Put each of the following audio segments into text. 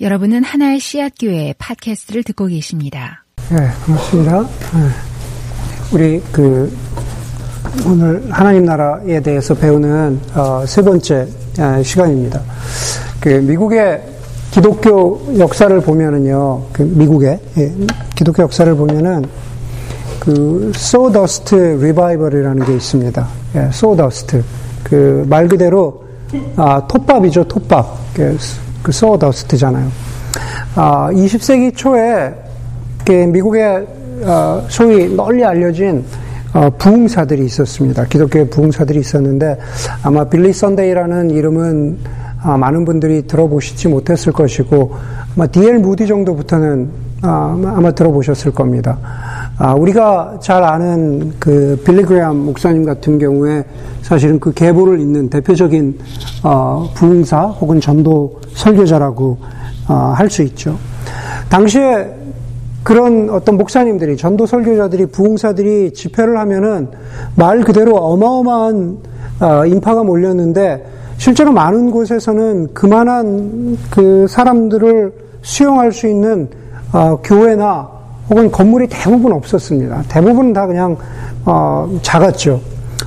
여러분은 하나의 씨앗 교회 팟캐스트를 듣고 계십니다. 네, 반갑습니다. 네. 우리 그 오늘 하나님 나라에 대해서 배우는 어, 세 번째 아, 시간입니다. 그 미국의 기독교 역사를 보면은요, 그 미국의 예, 기독교 역사를 보면은 그 sawdust revival이라는 게 있습니다. 예, sawdust 그 말 그대로 아, 톱밥이죠, 톱밥. 그, 그 소더스트잖아요. 아, 20세기 초에 미국의 어, 소위 널리 알려진 어, 부흥사들이 있었습니다. 기독교의 부흥사들이 있었는데 아마 빌리 선데이라는 이름은 아, 많은 분들이 들어보시지 못했을 것이고 아마 D.L. 무디 정도부터는 아, 아마 들어보셨을 겁니다. 아, 우리가 잘 아는 그 빌리그레암 목사님 같은 경우에 사실은 그 계보를 잇는 대표적인 어, 부흥사 혹은 전도 설교자라고 어, 할수 있죠. 당시에 그런 어떤 목사님들이 전도 설교자들이 부흥사들이 집회를 하면은 말 그대로 어마어마한 어, 인파가 몰렸는데 실제로 많은 곳에서는 그만한 그 사람들을 수용할 수 있는 어, 교회나 혹은 건물이 대부분 없었습니다. 대부분 다 그냥 어, 작았죠.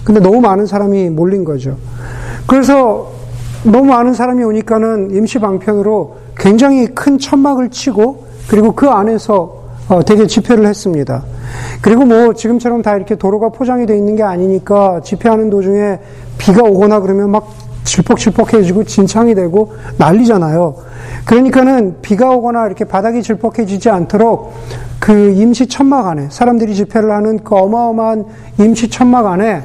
근데 너무 많은 사람이 몰린 거죠. 그래서 너무 많은 사람이 오니까는 임시 방편으로 굉장히 큰 천막을 치고 그리고 그 안에서 어, 되게 집회를 했습니다. 그리고 뭐 지금처럼 다 이렇게 도로가 포장이 되어 있는 게 아니니까 집회하는 도중에 비가 오거나 그러면 막 질퍽질퍽해지고 진창이 되고 난리잖아요. 그러니까는 비가 오거나 이렇게 바닥이 질퍽해지지 않도록 그 임시 천막 안에 사람들이 집회를 하는 그 어마어마한 임시 천막 안에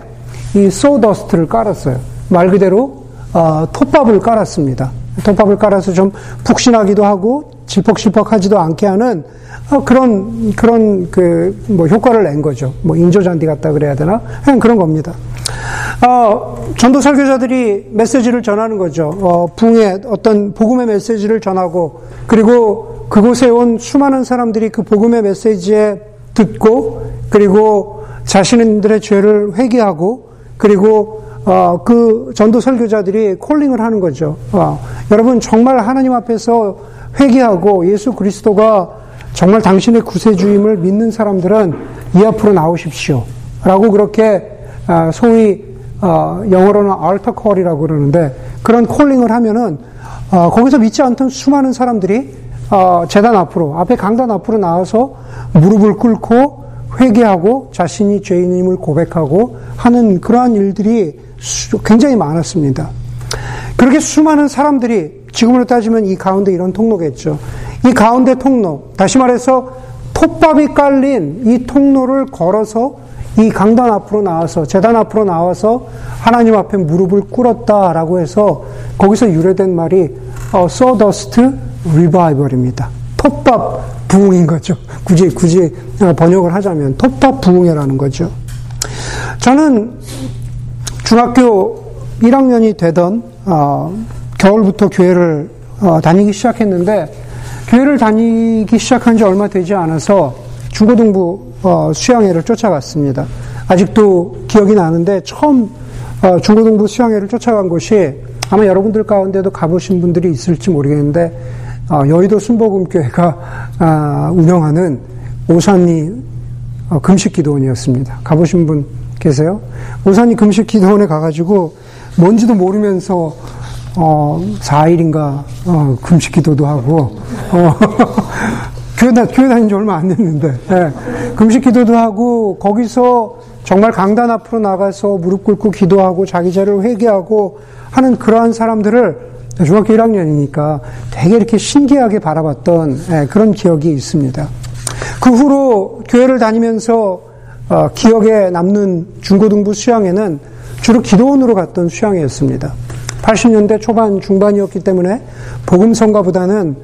이 소더스트를 깔았어요. 말 그대로 어, 톱밥을 깔았습니다. 톱밥을 깔아서 좀 푹신하기도 하고 질퍽질퍽하지도 않게 하는 어, 그런 그런 그 뭐 효과를 낸 거죠. 뭐 인조 잔디 같다 그래야 되나? 그냥 그런 겁니다. 어, 전도 설교자들이 메시지를 전하는 거죠. 어, 붕의 어떤 복음의 메시지를 전하고 그리고 그곳에 온 수많은 사람들이 그 복음의 메시지에 듣고 그리고 자신들의 죄를 회개하고 그리고 어, 그 전도 설교자들이 콜링을 하는 거죠. 어, 여러분 정말 하나님 앞에서 회개하고 예수 그리스도가 정말 당신의 구세주임을 믿는 사람들은 이 앞으로 나오십시오. 라고 그렇게 어, 소위 어, 영어로는 altar call이라고 그러는데 그런 콜링을 하면은 어, 거기서 믿지 않던 수많은 사람들이 어, 재단 앞으로 앞에 강단 앞으로 나와서 무릎을 꿇고 회개하고 자신이 죄인임을 고백하고 하는 그러한 일들이 굉장히 많았습니다. 그렇게 수많은 사람들이 지금으로 따지면 이 가운데 이런 통로겠죠. 이 가운데 통로, 다시 말해서 톱밥이 깔린 이 통로를 걸어서 이 강단 앞으로 나와서, 재단 앞으로 나와서 하나님 앞에 무릎을 꿇었다라고 해서 거기서 유래된 말이 어, sawdust revival입니다. 톱밥 부흥인 거죠. 굳이, 굳이 번역을 하자면 톱밥 부흥이라는 거죠. 저는 중학교 1학년이 되던 어, 겨울부터 교회를 어, 다니기 시작했는데 교회를 다니기 시작한 지 얼마 되지 않아서 중고등부 어, 수양회를 쫓아갔습니다. 아직도 기억이 나는데 처음 어, 중고등부 수양회를 쫓아간 곳이 아마 여러분들 가운데도 가보신 분들이 있을지 모르겠는데 어, 여의도 순복음교회가 아, 운영하는 오산리 어, 금식기도원이었습니다. 가보신 분 계세요? 오산리 금식기도원에 가가지고 뭔지도 모르면서 어, 4일인가, 어, 금식 기도도 하고, 어, 교회, 다, 교회 다닌 지 얼마 안 됐는데, 예, 금식 기도도 하고, 거기서 정말 강단 앞으로 나가서 무릎 꿇고 기도하고, 자기 죄를 회개하고 하는 그러한 사람들을 중학교 1학년이니까 되게 이렇게 신기하게 바라봤던 예, 그런 기억이 있습니다. 그 후로 교회를 다니면서 어, 기억에 남는 중고등부 수양회는 주로 기도원으로 갔던 수양회였습니다. 80년대 초반 중반이었기 때문에 복음성가보다는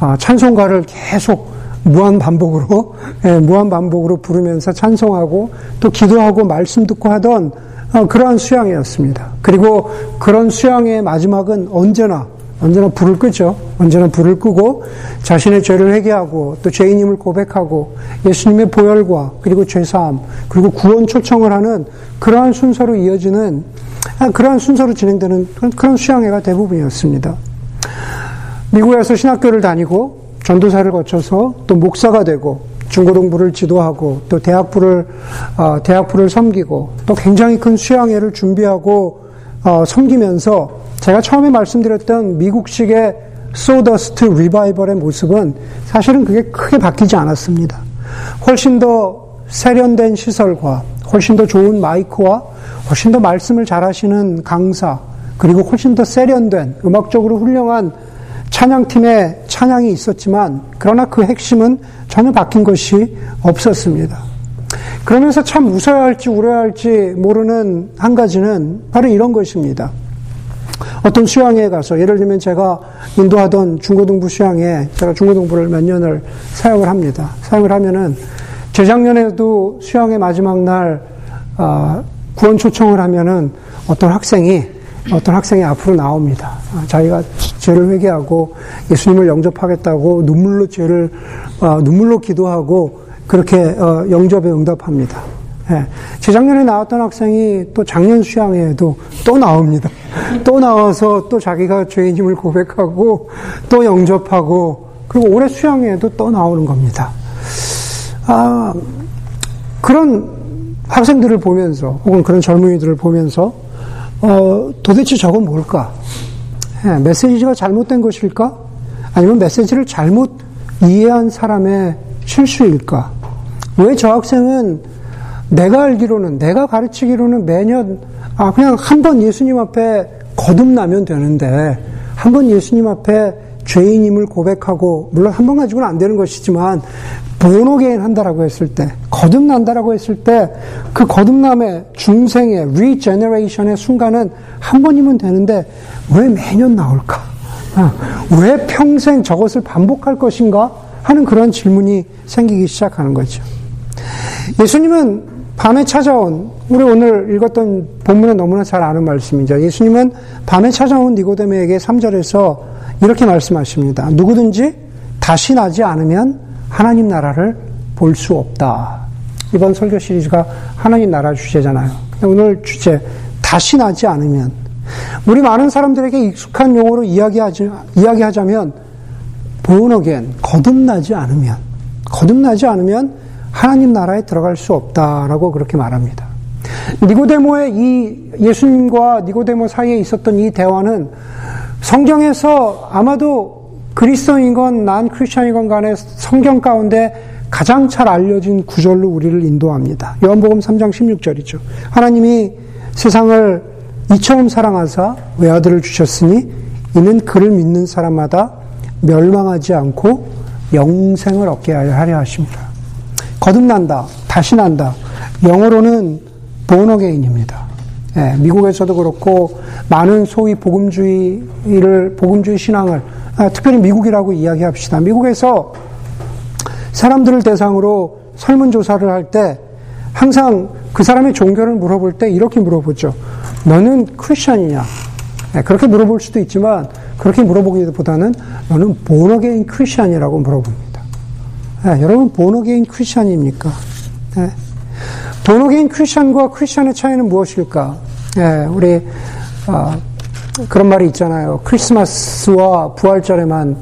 아, 찬송가를 계속 무한 반복으로 예, 무한 반복으로 부르면서 찬송하고 또 기도하고 말씀 듣고 하던 어, 그러한 수양이었습니다. 그리고 그런 수양의 마지막은 언제나 언제나 불을 끄죠. 언제나 불을 끄고 자신의 죄를 회개하고 또 죄인임을 고백하고 예수님의 보혈과 그리고 죄사함 그리고 구원 초청을 하는 그러한 순서로 이어지는 그러한 순서로 진행되는 그런 수양회가 대부분이었습니다. 미국에서 신학교를 다니고 전도사를 거쳐서 또 목사가 되고 중고등부를 지도하고 또 대학부를 어, 대학부를 섬기고 또 굉장히 큰 수양회를 준비하고 어, 섬기면서 제가 처음에 말씀드렸던 미국식의 소더스트 리바이벌의 모습은 사실은 그게 크게 바뀌지 않았습니다. 훨씬 더 세련된 시설과 훨씬 더 좋은 마이크와 훨씬 더 말씀을 잘하시는 강사 그리고 훨씬 더 세련된 음악적으로 훌륭한 찬양팀의 찬양이 있었지만 그러나 그 핵심은 전혀 바뀐 것이 없었습니다. 그러면서 참 웃어야 할지 울어야 할지 모르는 한 가지는 바로 이런 것입니다. 어떤 수양에 가서 예를 들면 제가 인도하던 중고등부 수양에 제가 중고등부를 몇 년을 사용을 합니다. 사용을 하면은 재작년에도 수양의 마지막 날 아, 구원 초청을 하면은 어떤 학생이 어떤 학생이 앞으로 나옵니다. 아, 자기가 죄를 회개하고 예수님을 영접하겠다고 눈물로 죄를 어, 눈물로 기도하고 그렇게 어, 영접에 응답합니다. 예. 재작년에 나왔던 학생이 또 작년 수양회에도 또 나옵니다. 또 나와서 또 자기가 죄인임을 고백하고 또 영접하고 그리고 올해 수양회에도 또 나오는 겁니다. 아, 그런 학생들을 보면서 혹은 그런 젊은이들을 보면서 어, 도대체 저건 뭘까? 예, 메시지가 잘못된 것일까? 아니면 메시지를 잘못 이해한 사람의 실수일까? 왜 저 학생은 내가 알기로는, 내가 가르치기로는 매년, 아, 그냥 한 번 예수님 앞에 거듭나면 되는데, 한 번 예수님 앞에 죄인임을 고백하고, 물론 한 번 가지고는 안 되는 것이지만, born again 한다라고 했을 때, 거듭난다라고 했을 때, 그 거듭남의 중생의 regeneration의 순간은 한 번이면 되는데, 왜 매년 나올까? 아, 왜 평생 저것을 반복할 것인가? 하는 그런 질문이 생기기 시작하는 거죠. 예수님은 밤에 찾아온 우리 오늘 읽었던 본문에 너무나 잘 아는 말씀이죠. 예수님은 밤에 찾아온 니고데메에게 3절에서 이렇게 말씀하십니다. 누구든지 다시 나지 않으면 하나님 나라를 볼 수 없다. 이번 설교 시리즈가 하나님 나라 주제잖아요. 오늘 주제 다시 나지 않으면 우리 많은 사람들에게 익숙한 용어로 이야기하지, 이야기하자면 본어겐 거듭나지 않으면 거듭나지 않으면 하나님 나라에 들어갈 수 없다라고 그렇게 말합니다. 니고데모의 이 예수님과 니고데모 사이에 있었던 이 대화는 성경에서 아마도 그리스도인건 난 크리스천이건 간에 성경 가운데 가장 잘 알려진 구절로 우리를 인도합니다. 요한복음 3장 16절이죠. 하나님이 세상을 이처럼 사랑하사 외아들을 주셨으니 이는 그를 믿는 사람마다 멸망하지 않고 영생을 얻게 하려 하십니다. 거듭난다, 다시 난다. 영어로는 본어게인입니다. 예, 미국에서도 그렇고 많은 소위 복음주의를 복음주의 신앙을 아, 특별히 미국이라고 이야기합시다. 미국에서 사람들을 대상으로 설문조사를 할 때 항상 그 사람의 종교를 물어볼 때 이렇게 물어보죠. 너는 크리스천이냐? 예, 그렇게 물어볼 수도 있지만 그렇게 물어보기보다는 너는 born again 크리스천이라고 물어봅니다. 네, 여러분 born again 크리스천입니까? 네. born again 크리스천과 크리스천의 차이는 무엇일까? 네, 우리 어, 그런 말이 있잖아요. 크리스마스와 부활절에만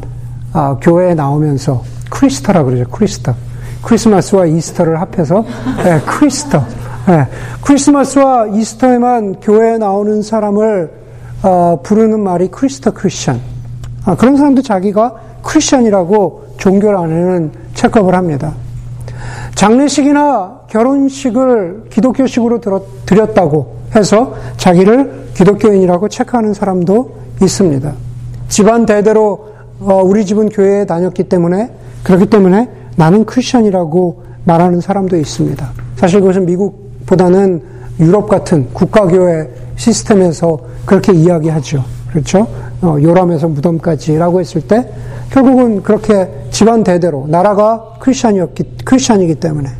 어, 교회에 나오면서 Chreaster라 그러죠. Chreaster. 크리스마스와 Easter를 합해서 네, Chreaster. 네, 크리스마스와 이스터에만 교회에 나오는 사람을 어, 부르는 말이 크리스터 크리스천. 아, 그런 사람도 자기가 크리스천이라고 종교 안에는 체크업을 합니다. 장례식이나 결혼식을 기독교식으로 드렸다고 해서 자기를 기독교인이라고 체크하는 사람도 있습니다. 집안 대대로 어, 우리 집은 교회에 다녔기 때문에 그렇기 때문에 나는 크리스천이라고 말하는 사람도 있습니다. 사실 그것은 미국보다는 유럽 같은 국가교회 시스템에서 그렇게 이야기하죠. 그렇죠? 어, 요람에서 무덤까지라고 했을 때 결국은 그렇게 집안 대대로 나라가 크리스천이었기 크리스천이기 때문에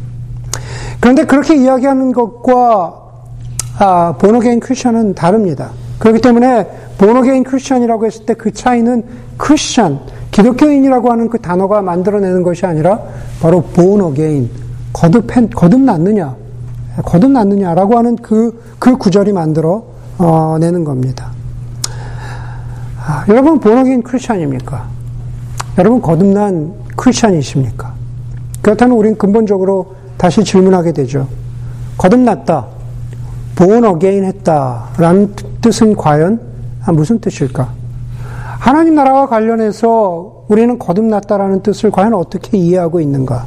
그런데 그렇게 이야기하는 것과 아, 보너게인 크리스천은 다릅니다. 그렇기 때문에 보너게인 크리스천이라고 했을 때 그 차이는 크리스천 기독교인이라고 하는 그 단어가 만들어내는 것이 아니라 바로 보너게인 거듭 거듭났느냐 거듭났느냐라고 하는 그, 그 구절이 만들어 어, 내는 겁니다. 아, 여러분, 본어긴 크리스천입니까? 여러분 거듭난 크리스천이십니까? 그렇다면 우린 근본적으로 다시 질문하게 되죠. 거듭났다. Born again 했다. 라는 뜻은 과연 무슨 뜻일까? 하나님 나라와 관련해서 우리는 거듭났다라는 뜻을 과연 어떻게 이해하고 있는가?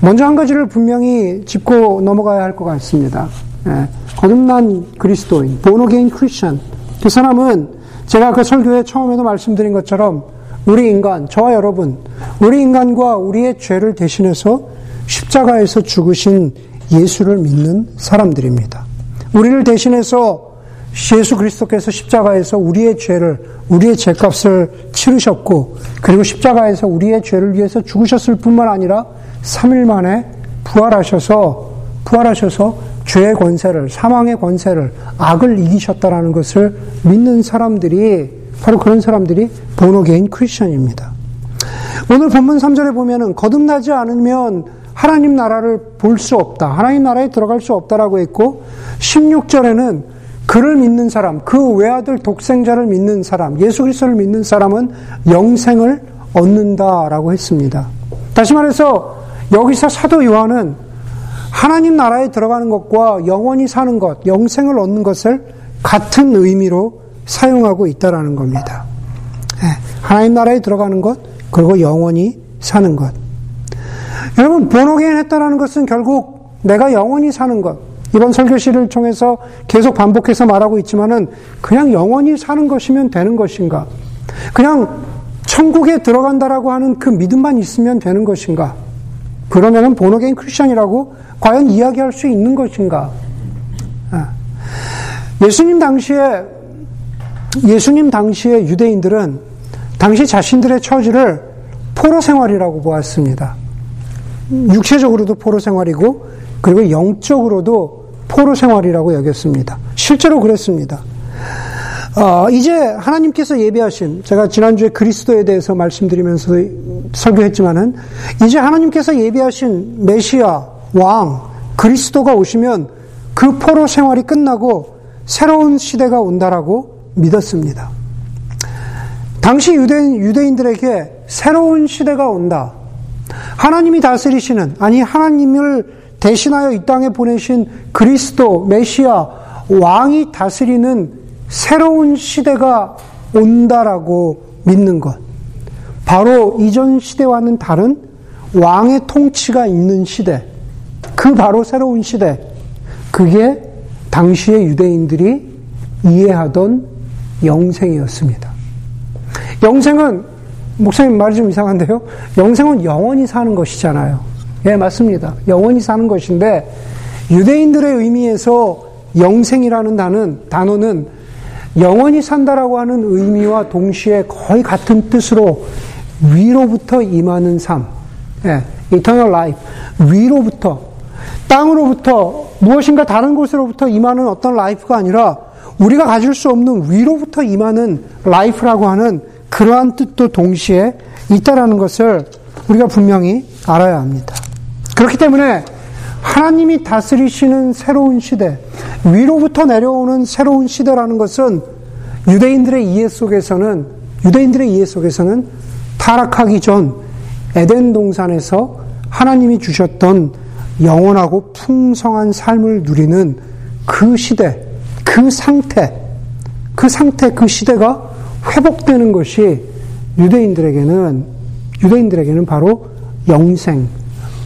먼저 한 가지를 분명히 짚고 넘어가야 할 것 같습니다. 예, 거듭난 그리스도인, born again Christian. 그 사람은 제가 그 설교에 처음에도 말씀드린 것처럼 우리 인간, 저와 여러분, 우리 인간과 우리의 죄를 대신해서 십자가에서 죽으신 예수를 믿는 사람들입니다. 우리를 대신해서 예수 그리스도께서 십자가에서 우리의 죄를, 우리의 죄값을 치르셨고, 그리고 십자가에서 우리의 죄를 위해서 죽으셨을 뿐만 아니라 3일 만에 부활하셔서, 부활하셔서 죄의 권세를, 사망의 권세를, 악을 이기셨다라는 것을 믿는 사람들이 바로 그런 사람들이 본어게인 크리스천입니다. 오늘 본문 3절에 보면은 거듭나지 않으면 하나님 나라를 볼 수 없다. 하나님 나라에 들어갈 수 없다라고 했고 16절에는 그를 믿는 사람, 그 외아들 독생자를 믿는 사람, 예수 그리스도를 믿는 사람은 영생을 얻는다라고 했습니다. 다시 말해서 여기서 사도 요한은 하나님 나라에 들어가는 것과 영원히 사는 것, 영생을 얻는 것을 같은 의미로 사용하고 있다라는 겁니다. 예, 하나님 나라에 들어가는 것, 그리고 영원히 사는 것. 여러분, 번호게인 했다라는 것은 결국 내가 영원히 사는 것. 이번 설교시를 통해서 계속 반복해서 말하고 있지만은 그냥 영원히 사는 것이면 되는 것인가? 그냥 천국에 들어간다라고 하는 그 믿음만 있으면 되는 것인가? 그러면은 본어게인 크리스천이라고 과연 이야기할 수 있는 것인가? 아. 예수님 당시에 예수님 당시의 유대인들은 당시 자신들의 처지를 포로 생활이라고 보았습니다. 육체적으로도 포로 생활이고 그리고 영적으로도 포로 생활이라고 여겼습니다. 실제로 그랬습니다. 어, 이제 하나님께서 예비하신 제가 지난주에 그리스도에 대해서 말씀드리면서 설교했지만은 이제 하나님께서 예비하신 메시아 왕 그리스도가 오시면 그 포로 생활이 끝나고 새로운 시대가 온다라고 믿었습니다. 당시 유대인, 유대인들에게 새로운 시대가 온다. 하나님이 다스리시는, 아니, 하나님을 대신하여 이 땅에 보내신 그리스도, 메시아, 왕이 다스리는 새로운 시대가 온다라고 믿는 것. 바로 이전 시대와는 다른 왕의 통치가 있는 시대. 그 바로 새로운 시대. 그게 당시의 유대인들이 이해하던 영생이었습니다. 영생은, 목사님 말이 좀 이상한데요? 영생은 영원히 사는 것이잖아요. 예, 맞습니다. 영원히 사는 것인데, 유대인들의 의미에서 영생이라는 단은, 단어는 영원히 산다라고 하는 의미와 동시에 거의 같은 뜻으로 위로부터 임하는 삶, 예, eternal life, 위로부터, 땅으로부터 무엇인가 다른 곳으로부터 임하는 어떤 life가 아니라 우리가 가질 수 없는 위로부터 임하는 life라고 하는 그러한 뜻도 동시에 있다라는 것을 우리가 분명히 알아야 합니다. 그렇기 때문에 하나님이 다스리시는 새로운 시대, 위로부터 내려오는 새로운 시대라는 것은 유대인들의 이해 속에서는, 유대인들의 이해 속에서는 타락하기 전 에덴 동산에서 하나님이 주셨던 영원하고 풍성한 삶을 누리는 그 시대, 그 상태, 그 상태, 그 시대가 회복되는 것이 유대인들에게는, 유대인들에게는 바로 영생,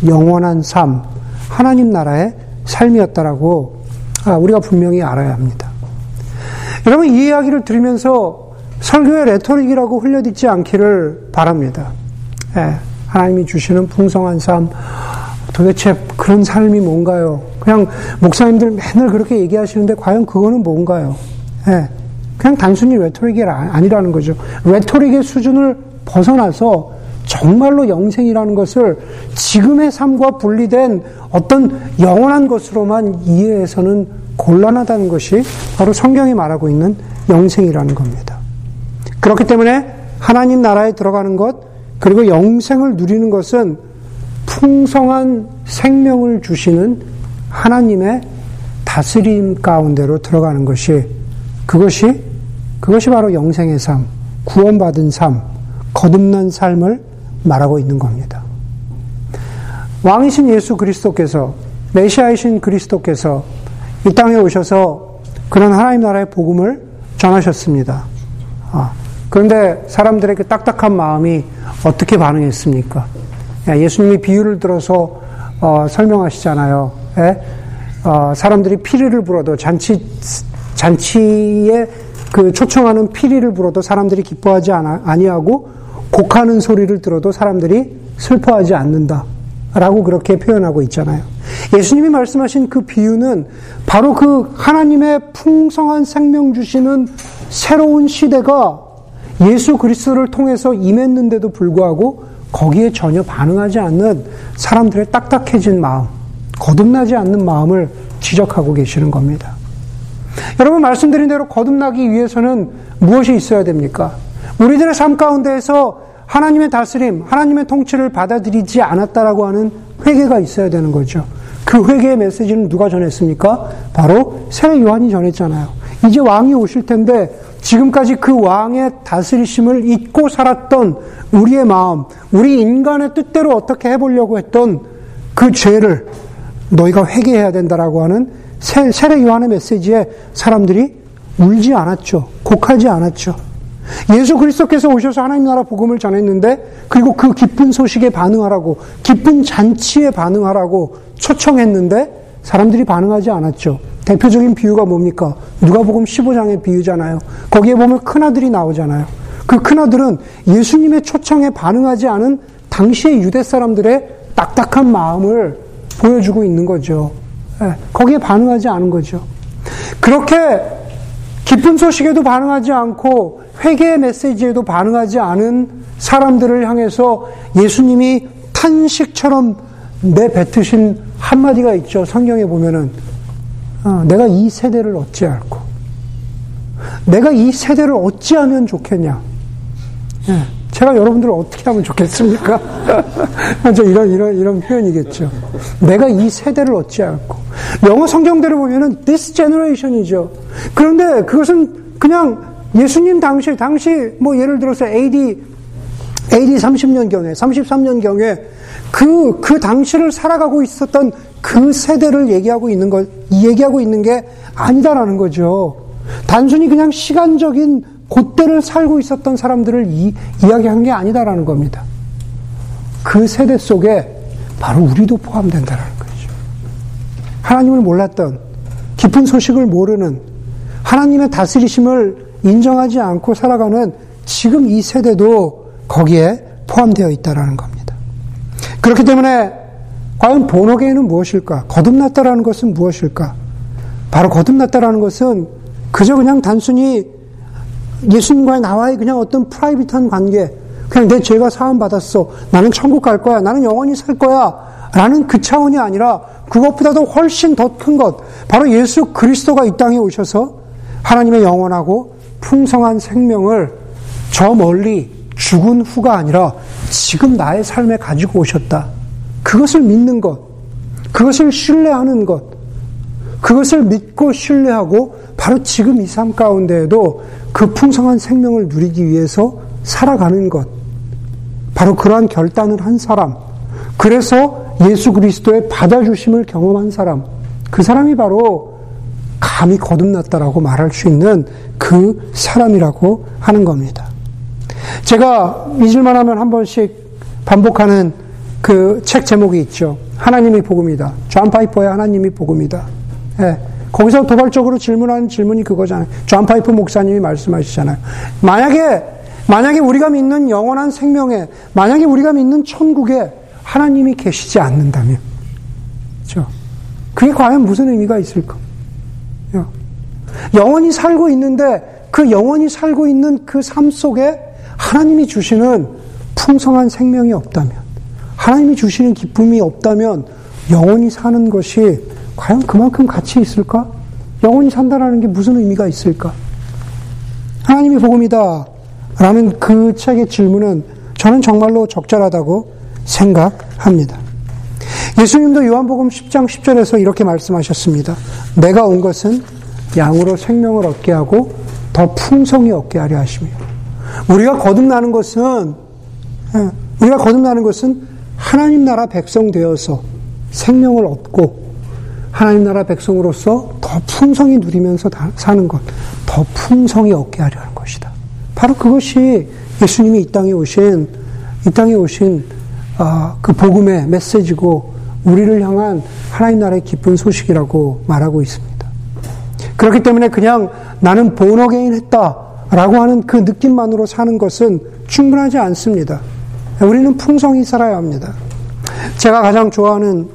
영원한 삶, 하나님 나라의 삶이었다라고 아, 우리가 분명히 알아야 합니다. 여러분, 이 이야기를 들으면서 설교의 rhetoric이라고 흘려듣지 않기를 바랍니다. 예, 하나님이 주시는 풍성한 삶, 도대체 그런 삶이 뭔가요? 그냥 목사님들 맨날 그렇게 얘기하시는데 과연 그거는 뭔가요? 예. 그냥 단순히 rhetoric이 아니라는 거죠. rhetoric의 수준을 벗어나서 정말로 영생이라는 것을 지금의 삶과 분리된 어떤 영원한 것으로만 이해해서는 곤란하다는 것이 바로 성경이 말하고 있는 영생이라는 겁니다. 그렇기 때문에 하나님 나라에 들어가는 것, 그리고 영생을 누리는 것은 풍성한 생명을 주시는 하나님의 다스림 가운데로 들어가는 것이 그것이 그것이 바로 영생의 삶, 구원받은 삶, 거듭난 삶을 말하고 있는 겁니다. 왕이신 예수 그리스도께서 메시아이신 그리스도께서 이 땅에 오셔서 그런 하나님 나라의 복음을 전하셨습니다. 아, 그런데 사람들의 그 딱딱한 마음이 어떻게 반응했습니까? 예수님이 비유를 들어서 어, 설명하시잖아요. 예? 어, 사람들이 피리를 불어도 잔치 잔치에 그 초청하는 피리를 불어도 사람들이 기뻐하지 아니하고 곡하는 소리를 들어도 사람들이 슬퍼하지 않는다. 라고 그렇게 표현하고 있잖아요. 예수님이 말씀하신 그 비유는 바로 그 하나님의 풍성한 생명 주시는 새로운 시대가 예수 그리스도를 통해서 임했는데도 불구하고 거기에 전혀 반응하지 않는 사람들의 딱딱해진 마음, 거듭나지 않는 마음을 지적하고 계시는 겁니다. 여러분 말씀드린 대로 거듭나기 위해서는 무엇이 있어야 됩니까? 우리들의 삶 가운데에서 하나님의 다스림, 하나님의 통치를 받아들이지 않았다라고 하는 회개가 있어야 되는 거죠. 그 회개의 메시지는 누가 전했습니까? 바로 세례 요한이 전했잖아요. 이제 왕이 오실 텐데 지금까지 그 왕의 다스리심을 잊고 살았던 우리의 마음, 우리 인간의 뜻대로 어떻게 해보려고 했던 그 죄를 너희가 회개해야 된다라고 하는 세례 요한의 메시지에 사람들이 울지 않았죠. 곡하지 않았죠. 예수 그리스도께서 오셔서 하나님 나라 복음을 전했는데 그리고 그 기쁜 소식에 반응하라고 기쁜 잔치에 반응하라고 초청했는데 사람들이 반응하지 않았죠. 대표적인 비유가 뭡니까? 누가복음 15장의 비유잖아요. 거기에 보면 큰아들이 나오잖아요. 그 큰아들은 예수님의 초청에 반응하지 않은 당시의 유대 사람들의 딱딱한 마음을 보여주고 있는 거죠. 예, 거기에 반응하지 않은 거죠. 그렇게 기쁜 소식에도 반응하지 않고 회개의 메시지에도 반응하지 않은 사람들을 향해서 예수님이 탄식처럼 내뱉으신 한마디가 있죠. 성경에 보면은 어, 내가 이 세대를 어찌할고 내가 이 세대를 어찌하면 좋겠냐. 예, 제가 여러분들을 어떻게 하면 좋겠습니까? 이런 이런 이런 표현이겠죠. 내가 이 세대를 어찌할고 영어 성경대로 보면은 this generation이죠. 그런데 그것은 그냥 예수님 당시, 당시, 뭐 예를 들어서 AD, AD 30년경에, 33년경에 그, 그 당시를 살아가고 있었던 그 세대를 얘기하고 있는 것, 얘기하고 있는 게 아니다라는 거죠. 단순히 그냥 시간적인 그때를 살고 있었던 사람들을 이, 이야기한 게 아니다라는 겁니다. 그 세대 속에 바로 우리도 포함된다라는 거죠. 하나님을 몰랐던 깊은 소식을 모르는 하나님의 다스리심을 인정하지 않고 살아가는 지금 이 세대도 거기에 포함되어 있다라는 겁니다. 그렇기 때문에 과연 본어게는 무엇일까? 거듭났다라는 것은 무엇일까? 바로 거듭났다라는 것은 그저 그냥 단순히 예수님과의 나와의 그냥 어떤 프라이빗한 관계, 그냥 내 죄가 사함 받았어. 나는 천국 갈 거야. 나는 영원히 살 거야. 라는 그 차원이 아니라 그것보다도 훨씬 더 큰 것. 바로 예수 그리스도가 이 땅에 오셔서 하나님의 영원하고 풍성한 생명을 저 멀리 죽은 후가 아니라 지금 나의 삶에 가지고 오셨다. 그것을 믿는 것, 그것을 신뢰하는 것, 그것을 믿고 신뢰하고 바로 지금 이 삶 가운데에도 그 풍성한 생명을 누리기 위해서 살아가는 것. 바로 그러한 결단을 한 사람. 그래서 예수 그리스도의 받아주심을 경험한 사람. 그 사람이 바로 감히 거듭났다라고 말할 수 있는 그 사람이라고 하는 겁니다. 제가 잊을만 하면 한 번씩 반복하는 그 책 제목이 있죠. 하나님이 복음이다. 존 파이퍼의 하나님이 복음이다. 예. 거기서 도발적으로 질문하는 질문이 그거잖아요. 존 파이퍼 목사님이 말씀하시잖아요. 만약에, 만약에 우리가 믿는 영원한 생명에, 만약에 우리가 믿는 천국에 하나님이 계시지 않는다면, 그죠? 그게 과연 무슨 의미가 있을까? 영원히 살고 있는데 그 영원히 살고 있는 그 삶 속에 하나님이 주시는 풍성한 생명이 없다면, 하나님이 주시는 기쁨이 없다면 영원히 사는 것이 과연 그만큼 가치 있을까? 영원히 산다라는 게 무슨 의미가 있을까? 하나님이 복음이다. 라는 그 책의 질문은 저는 정말로 적절하다고 생각합니다. 예수님도 요한복음 10장 10절에서 이렇게 말씀하셨습니다. 내가 온 것은 양으로 생명을 얻게 하고 더 풍성히 얻게 하려 하시며 우리가 거듭나는 것은 예, 우리가 거듭나는 것은 하나님 나라 백성 되어서 생명을 얻고 하나님 나라 백성으로서 더 풍성히 누리면서 사는 것, 더 풍성히 얻게 하려는 것이다. 바로 그것이 예수님이 이 땅에 오신 이 땅에 오신 아, 그 복음의 메시지고 우리를 향한 하나님 나라의 기쁜 소식이라고 말하고 있습니다. 그렇기 때문에 그냥 나는 본어게인 했다라고 하는 그 느낌만으로 사는 것은 충분하지 않습니다. 우리는 풍성히 살아야 합니다. 제가 가장 좋아하는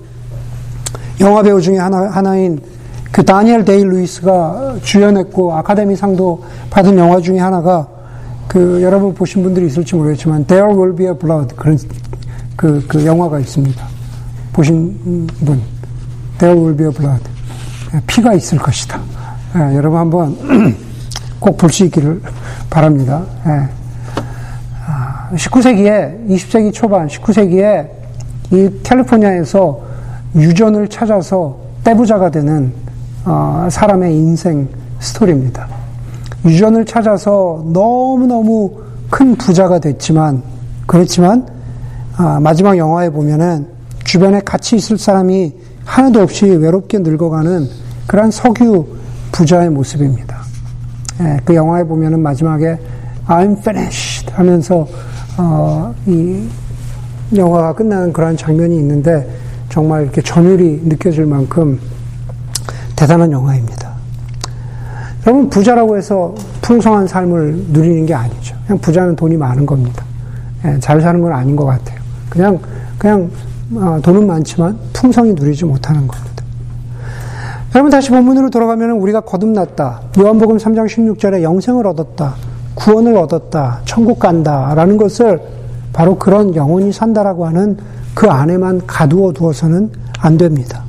영화 배우 중에 하나, 하나인 그 다니엘 데이 루이스가 주연했고 아카데미 상도 받은 영화 중에 하나가 그 여러분 보신 분들이 있을지 모르겠지만 There Will Be a Blood 그런 그, 그 영화가 있습니다. 보신 분 There Will Be a Blood 피가 있을 것이다. 예, 여러분 한번 꼭 볼 수 있기를 바랍니다. 예. 19세기에 20세기 초반 19세기에 이 캘리포니아에서 유전을 찾아서 떼부자가 되는 어, 사람의 인생 스토리입니다. 유전을 찾아서 너무너무 큰 부자가 됐지만, 그렇지만, 아, 마지막 영화에 보면은 주변에 같이 있을 사람이 하나도 없이 외롭게 늙어가는 그러한 석유 부자의 모습입니다. 예, 그 영화에 보면은 마지막에 I'm finished 하면서, 어, 이 영화가 끝나는 그러한 장면이 있는데 정말 이렇게 전율이 느껴질 만큼 대단한 영화입니다. 여러분, 부자라고 해서 풍성한 삶을 누리는 게 아니죠. 그냥 부자는 돈이 많은 겁니다. 예, 잘 사는 건 아닌 것 같아요. 그냥, 그냥, 어, 돈은 많지만 풍성히 누리지 못하는 겁니다. 여러분, 다시 본문으로 돌아가면 우리가 거듭났다. 요한복음 3장 16절에 영생을 얻었다. 구원을 얻었다. 천국 간다. 라는 것을 바로 그런 영혼이 산다라고 하는 그 안에만 가두어 두어서는 안 됩니다.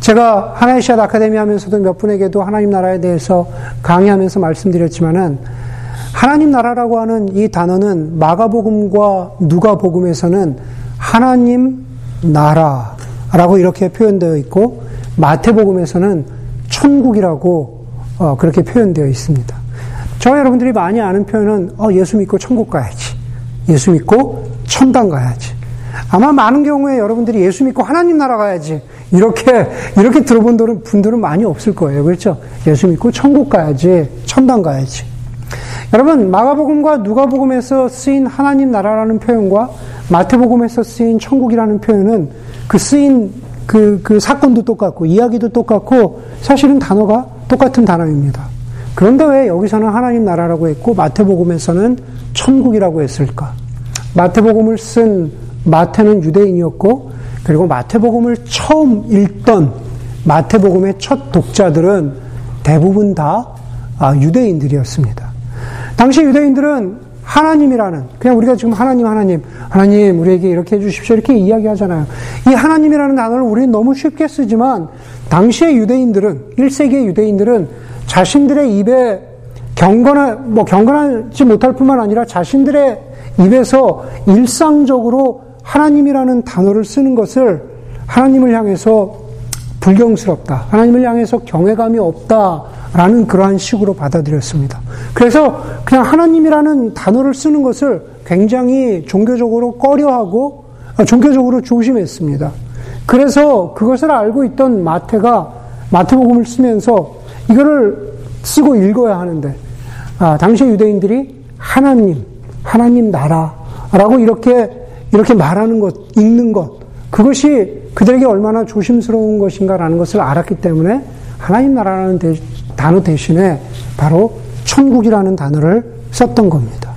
제가 하나의 시앗 아카데미 하면서도 몇 분에게도 하나님 나라에 대해서 강의하면서 말씀드렸지만은 하나님 나라라고 하는 이 단어는 마가복음과 누가복음에서는 하나님 나라라고 이렇게 표현되어 있고 마태복음에서는 천국이라고 어, 그렇게 표현되어 있습니다. 저 여러분들이 많이 아는 표현은 어, 예수 믿고 천국 가야지. 예수 믿고 천당 가야지. 아마 많은 경우에 여러분들이 예수 믿고 하나님 나라 가야지. 이렇게, 이렇게 들어본 분들은 많이 없을 거예요. 그렇죠? 예수 믿고 천국 가야지. 천당 가야지. 여러분, 마가복음과 누가복음에서 쓰인 하나님 나라라는 표현과 마태복음에서 쓰인 천국이라는 표현은 그 쓰인 그, 그 사건도 똑같고, 이야기도 똑같고, 사실은 단어가 똑같은 단어입니다. 그런데 왜 여기서는 하나님 나라라고 했고, 마태복음에서는 천국이라고 했을까? 마태복음을 쓴 마태는 유대인이었고, 그리고 마태복음을 처음 읽던 마태복음의 첫 독자들은 대부분 다 아, 유대인들이었습니다. 당시 유대인들은 하나님이라는 그냥 우리가 지금 하나님 하나님 하나님 우리에게 이렇게 해주십시오 이렇게 이야기하잖아요. 이 하나님이라는 단어를 우리는 너무 쉽게 쓰지만 당시의 유대인들은 1세기의 유대인들은 자신들의 입에 경건하 뭐 경건하지 못할 뿐만 아니라 자신들의 입에서 일상적으로 하나님이라는 단어를 쓰는 것을 하나님을 향해서 불경스럽다. 하나님을 향해서 경외감이 없다 라는 그러한 식으로 받아들였습니다. 그래서 그냥 하나님이라는 단어를 쓰는 것을 굉장히 종교적으로 꺼려하고 아, 종교적으로 조심했습니다. 그래서 그것을 알고 있던 마태가 마태복음을 쓰면서 이거를 쓰고 읽어야 하는데 아, 당시 유대인들이 하나님, 하나님 나라라고 이렇게 이렇게 말하는 것, 읽는 것, 그것이 그들에게 얼마나 조심스러운 것인가라는 것을 알았기 때문에 하나님 나라라는 대, 단어 대신에 바로 천국이라는 단어를 썼던 겁니다.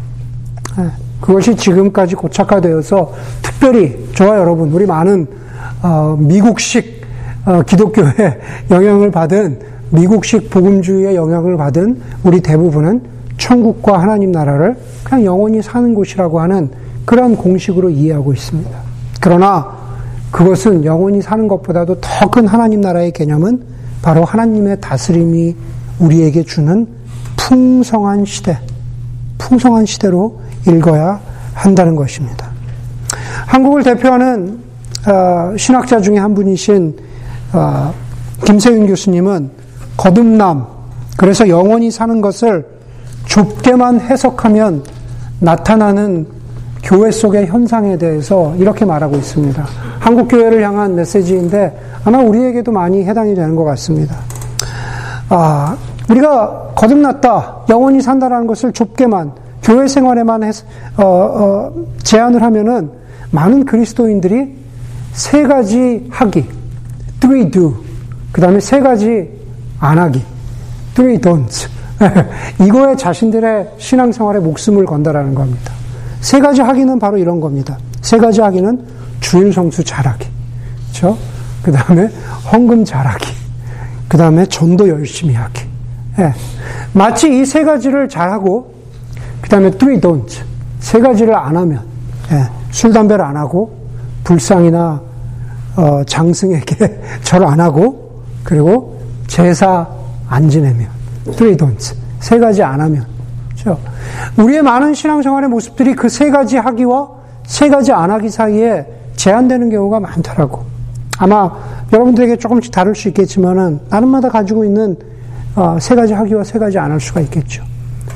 예, 그것이 지금까지 고착화되어서 특별히 저와 여러분, 우리 많은 어, 미국식 어, 기독교의 영향을 받은 미국식 복음주의의 영향을 받은 우리 대부분은 천국과 하나님 나라를 그냥 영원히 사는 곳이라고 하는 그러한 공식으로 이해하고 있습니다. 그러나 그것은 영원히 사는 것보다도 더 큰 하나님 나라의 개념은 바로 하나님의 다스림이 우리에게 주는 풍성한 시대, 풍성한 시대로 읽어야 한다는 것입니다. 한국을 대표하는 어, 신학자 중에 한 분이신 어, 김세윤 교수님은 거듭남, 그래서 영원히 사는 것을 좁게만 해석하면 나타나는 교회 속의 현상에 대해서 이렇게 말하고 있습니다. 한국 교회를 향한 메시지인데 아마 우리에게도 많이 해당이 되는 것 같습니다. 아, 우리가 거듭났다, 영원히 산다라는 것을 좁게만 교회 생활에만 해, 어, 어, 제안을 하면은 많은 그리스도인들이 세 가지 하기, three do, 그 다음에 세 가지 안 하기, three don't. 이거에 자신들의 신앙생활에 목숨을 건다라는 겁니다. 세 가지 하기는 바로 이런 겁니다. 세 가지 하기는 주일 성수 잘하기, 그렇죠? 그 다음에 헌금 잘하기, 그 다음에 전도 열심히 하기. 예. 마치 이 세 가지를 잘하고, 그 다음에 three don't. 세 가지를 안 하면, 예. 술, 담배를 안 하고, 불상이나, 어, 장승에게 절안 하고, 그리고 제사 안 지내면, three don't. 세 가지 안 하면. 그렇죠? 우리의 많은 신앙생활의 모습들이 그 세 가지 하기와 세 가지 안 하기 사이에 제한되는 경우가 많더라고. 아마 여러분들에게 조금씩 다를 수 있겠지만은 나름마다 가지고 있는 어, 세 가지 하기와 세 가지 안 할 수가 있겠죠.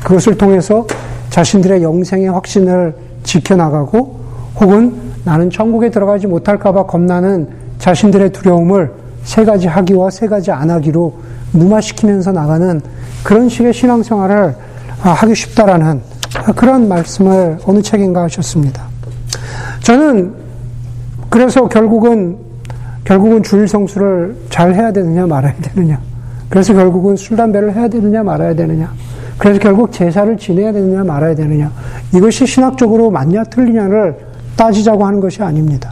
그것을 통해서 자신들의 영생의 확신을 지켜나가고 혹은 나는 천국에 들어가지 못할까봐 겁나는 자신들의 두려움을 세 가지 하기와 세 가지 안 하기로 무마시키면서 나가는 그런 식의 신앙생활을 아, 하기 쉽다라는 그런 말씀을 어느 책인가 하셨습니다. 저는 그래서 결국은 결국은 주일 성수를 잘 해야 되느냐 말아야 되느냐. 그래서 결국은 술 담배를 해야 되느냐 말아야 되느냐. 그래서 결국 제사를 지내야 되느냐 말아야 되느냐. 이것이 신학적으로 맞냐 틀리냐를 따지자고 하는 것이 아닙니다.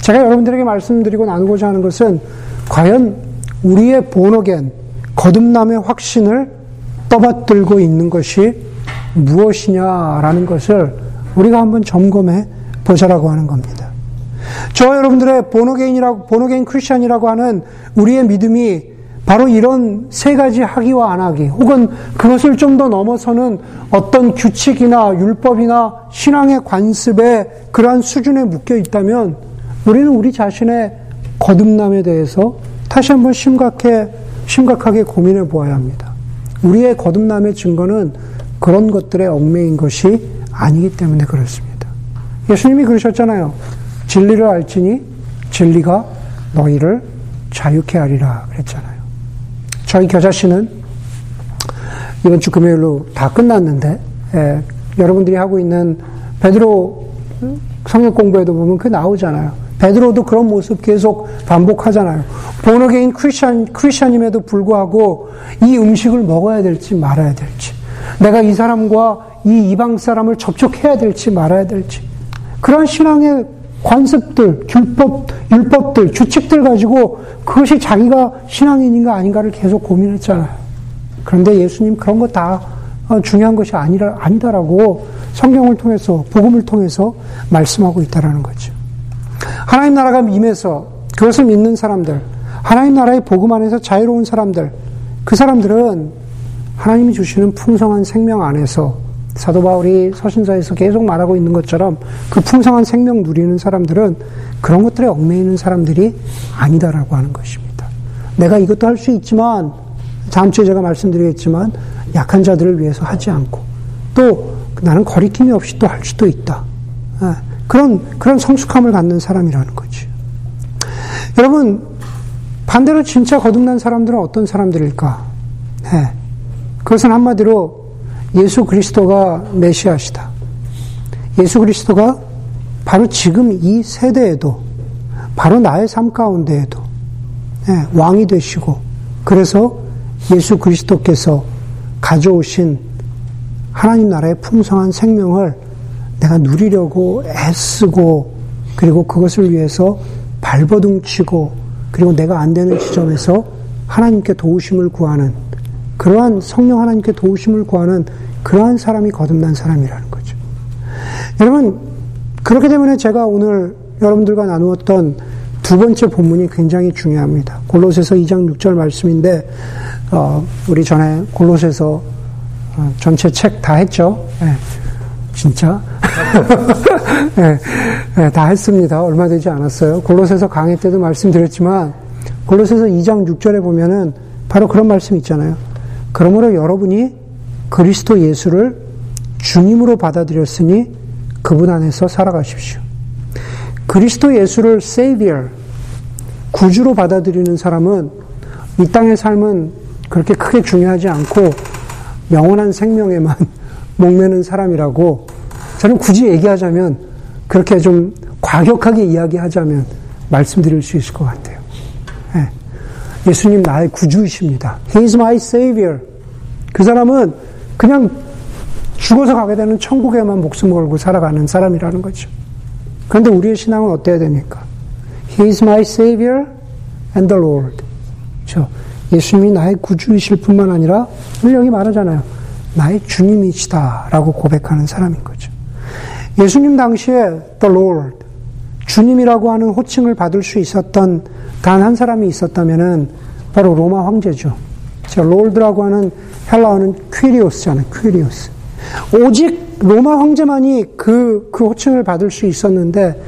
제가 여러분들에게 말씀드리고 나누고자 하는 것은 과연 우리의 본어겐 거듭남의 확신을 떠받들고 있는 것이 무엇이냐라는 것을 우리가 한번 점검해 보자라고 하는 겁니다. 저 여러분들의 보노게인이라고 보노게인 크리스천이라고 하는 우리의 믿음이 바로 이런 세 가지 하기와 안 하기, 혹은 그것을 좀 더 넘어서는 어떤 규칙이나 율법이나 신앙의 관습에 그러한 수준에 묶여 있다면 우리는 우리 자신의 거듭남에 대해서 다시 한번 심각해, 심각하게 고민해 보아야 합니다. 우리의 거듭남의 증거는 그런 것들에 얽매인 것이 아니기 때문에 그렇습니다. 예수님이 그러셨잖아요. 진리를 알지니 진리가 너희를 자유케 하리라 그랬잖아요. 저희 겨자씨는 이번 주 금요일로 다 끝났는데 예, 여러분들이 하고 있는 베드로 성역 공부에도 보면 그 나오잖아요. 베드로도 그런 모습 계속 반복하잖아요. born again 크리스천, 크리스천임에도 불구하고 이 음식을 먹어야 될지 말아야 될지, 내가 이 사람과 이 이방 사람을 접촉해야 될지 말아야 될지, 그런 신앙의 관습들, 율법, 율법들, 규칙들 가지고 그것이 자기가 신앙인인가 아닌가를 계속 고민했잖아요. 그런데 예수님 그런 거 다 중요한 것이 아니라, 아니다라고 성경을 통해서, 복음을 통해서 말씀하고 있다라는 거죠. 하나님 나라가 임해서 그것을 믿는 사람들, 하나님 나라의 복음 안에서 자유로운 사람들, 그 사람들은 하나님이 주시는 풍성한 생명 안에서 사도 바울이 서신서에서 계속 말하고 있는 것처럼 그 풍성한 생명 누리는 사람들은 그런 것들에 얽매이는 사람들이 아니다라고 하는 것입니다. 내가 이것도 할 수 있지만 다음 주에 제가 말씀드리겠지만 약한 자들을 위해서 하지 않고 또 나는 거리낌이 없이 또 할 수도 있다. 예, 그런 그런 성숙함을 갖는 사람이라는 거지. 여러분 반대로 진짜 거듭난 사람들은 어떤 사람들일까? 네. 그것은 한마디로 예수 그리스도가 메시아시다. 예수 그리스도가 바로 지금 이 세대에도 바로 나의 삶 가운데에도 네, 왕이 되시고 그래서 예수 그리스도께서 가져오신 하나님 나라의 풍성한 생명을 내가 누리려고 애쓰고 그리고 그것을 위해서 발버둥 치고 그리고 내가 안 되는 지점에서 하나님께 도우심을 구하는 그러한 성령 하나님께 도우심을 구하는 그러한 사람이 거듭난 사람이라는 거죠. 여러분 그렇기 때문에 제가 오늘 여러분들과 나누었던 두 번째 본문이 굉장히 중요합니다. 골로새서 2장 6절 말씀인데 어, 우리 전에 골로새서 어, 전체 책 다 했죠. 네. 진짜 네, 네, 다 했습니다. 얼마 되지 않았어요. 골로새서 강의 때도 말씀드렸지만 골로새서 2장 6절에 보면은 바로 그런 말씀 있잖아요. 그러므로 여러분이 그리스도 예수를 주님으로 받아들였으니 그분 안에서 살아가십시오. 그리스도 예수를 세이비어, 구주로 받아들이는 사람은 이 땅의 삶은 그렇게 크게 중요하지 않고 영원한 생명에만 목매는 사람이라고 저는 굳이 얘기하자면 그렇게 좀 과격하게 이야기하자면 말씀드릴 수 있을 것 같아요. 네. 예수님 나의 구주이십니다. He is my savior. 그 사람은 그냥 죽어서 가게 되는 천국에만 목숨 걸고 살아가는 사람이라는 거죠. 그런데 우리의 신앙은 어때야 됩니까? He is my savior and the Lord. 그렇죠? 예수님이 나의 구주이실 뿐만 아니라 오늘 여기 말하잖아요. 나의 주님이시다라고 고백하는 사람인 거죠. 예수님 당시에 the Lord, 주님이라고 하는 호칭을 받을 수 있었던 단 한 사람이 있었다면은 바로 로마 황제죠. 저 롤드라고 하는 헬라어는 퀴리오스잖아요. 퀴리오스. 오직 로마 황제만이 그, 그 호칭을 받을 수 있었는데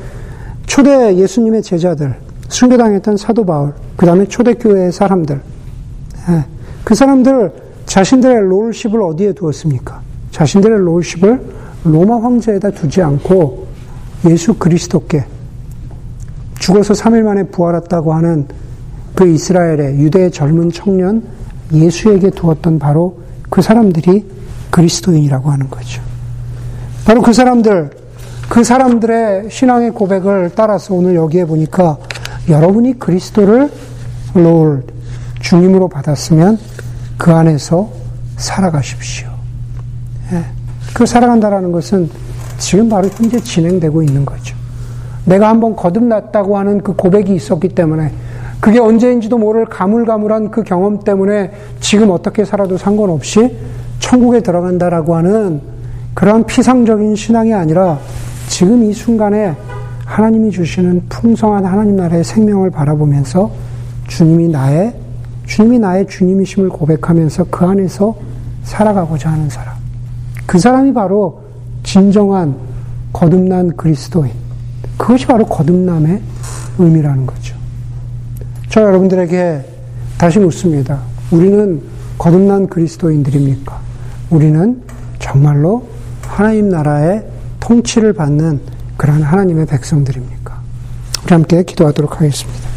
초대 예수님의 제자들, 순교당했던 사도 바울, 그 다음에 초대교회의 사람들, 예, 그 사람들 자신들의 롤십을 어디에 두었습니까? 자신들의 롤십을 로마 황제에다 두지 않고 예수 그리스도께 죽어서 3일 만에 부활했다고 하는 그 이스라엘의 유대의 젊은 청년 예수에게 두었던 바로 그 사람들이 그리스도인이라고 하는 거죠. 바로 그 사람들, 그 사람들의 신앙의 고백을 따라서 오늘 여기에 보니까 여러분이 그리스도를 롤, 주님으로 받았으면 그 안에서 살아가십시오. 예. 그 살아간다라는 것은 지금 바로 현재 진행되고 있는 거죠. 내가 한번 거듭났다고 하는 그 고백이 있었기 때문에 그게 언제인지도 모를 가물가물한 그 경험 때문에 지금 어떻게 살아도 상관없이 천국에 들어간다라고 하는 그러한 피상적인 신앙이 아니라 지금 이 순간에 하나님이 주시는 풍성한 하나님 나라의 생명을 바라보면서 주님이 나의 주님이 나의 주님이심을 고백하면서 그 안에서 살아가고자 하는 사람. 그 사람이 바로 진정한 거듭난 그리스도인. 그것이 바로 거듭남의 의미라는 거죠. 저 여러분들에게 다시 묻습니다. 우리는 거듭난 그리스도인들입니까? 우리는 정말로 하나님 나라의 통치를 받는 그러한 하나님의 백성들입니까? 우리 함께 기도하도록 하겠습니다.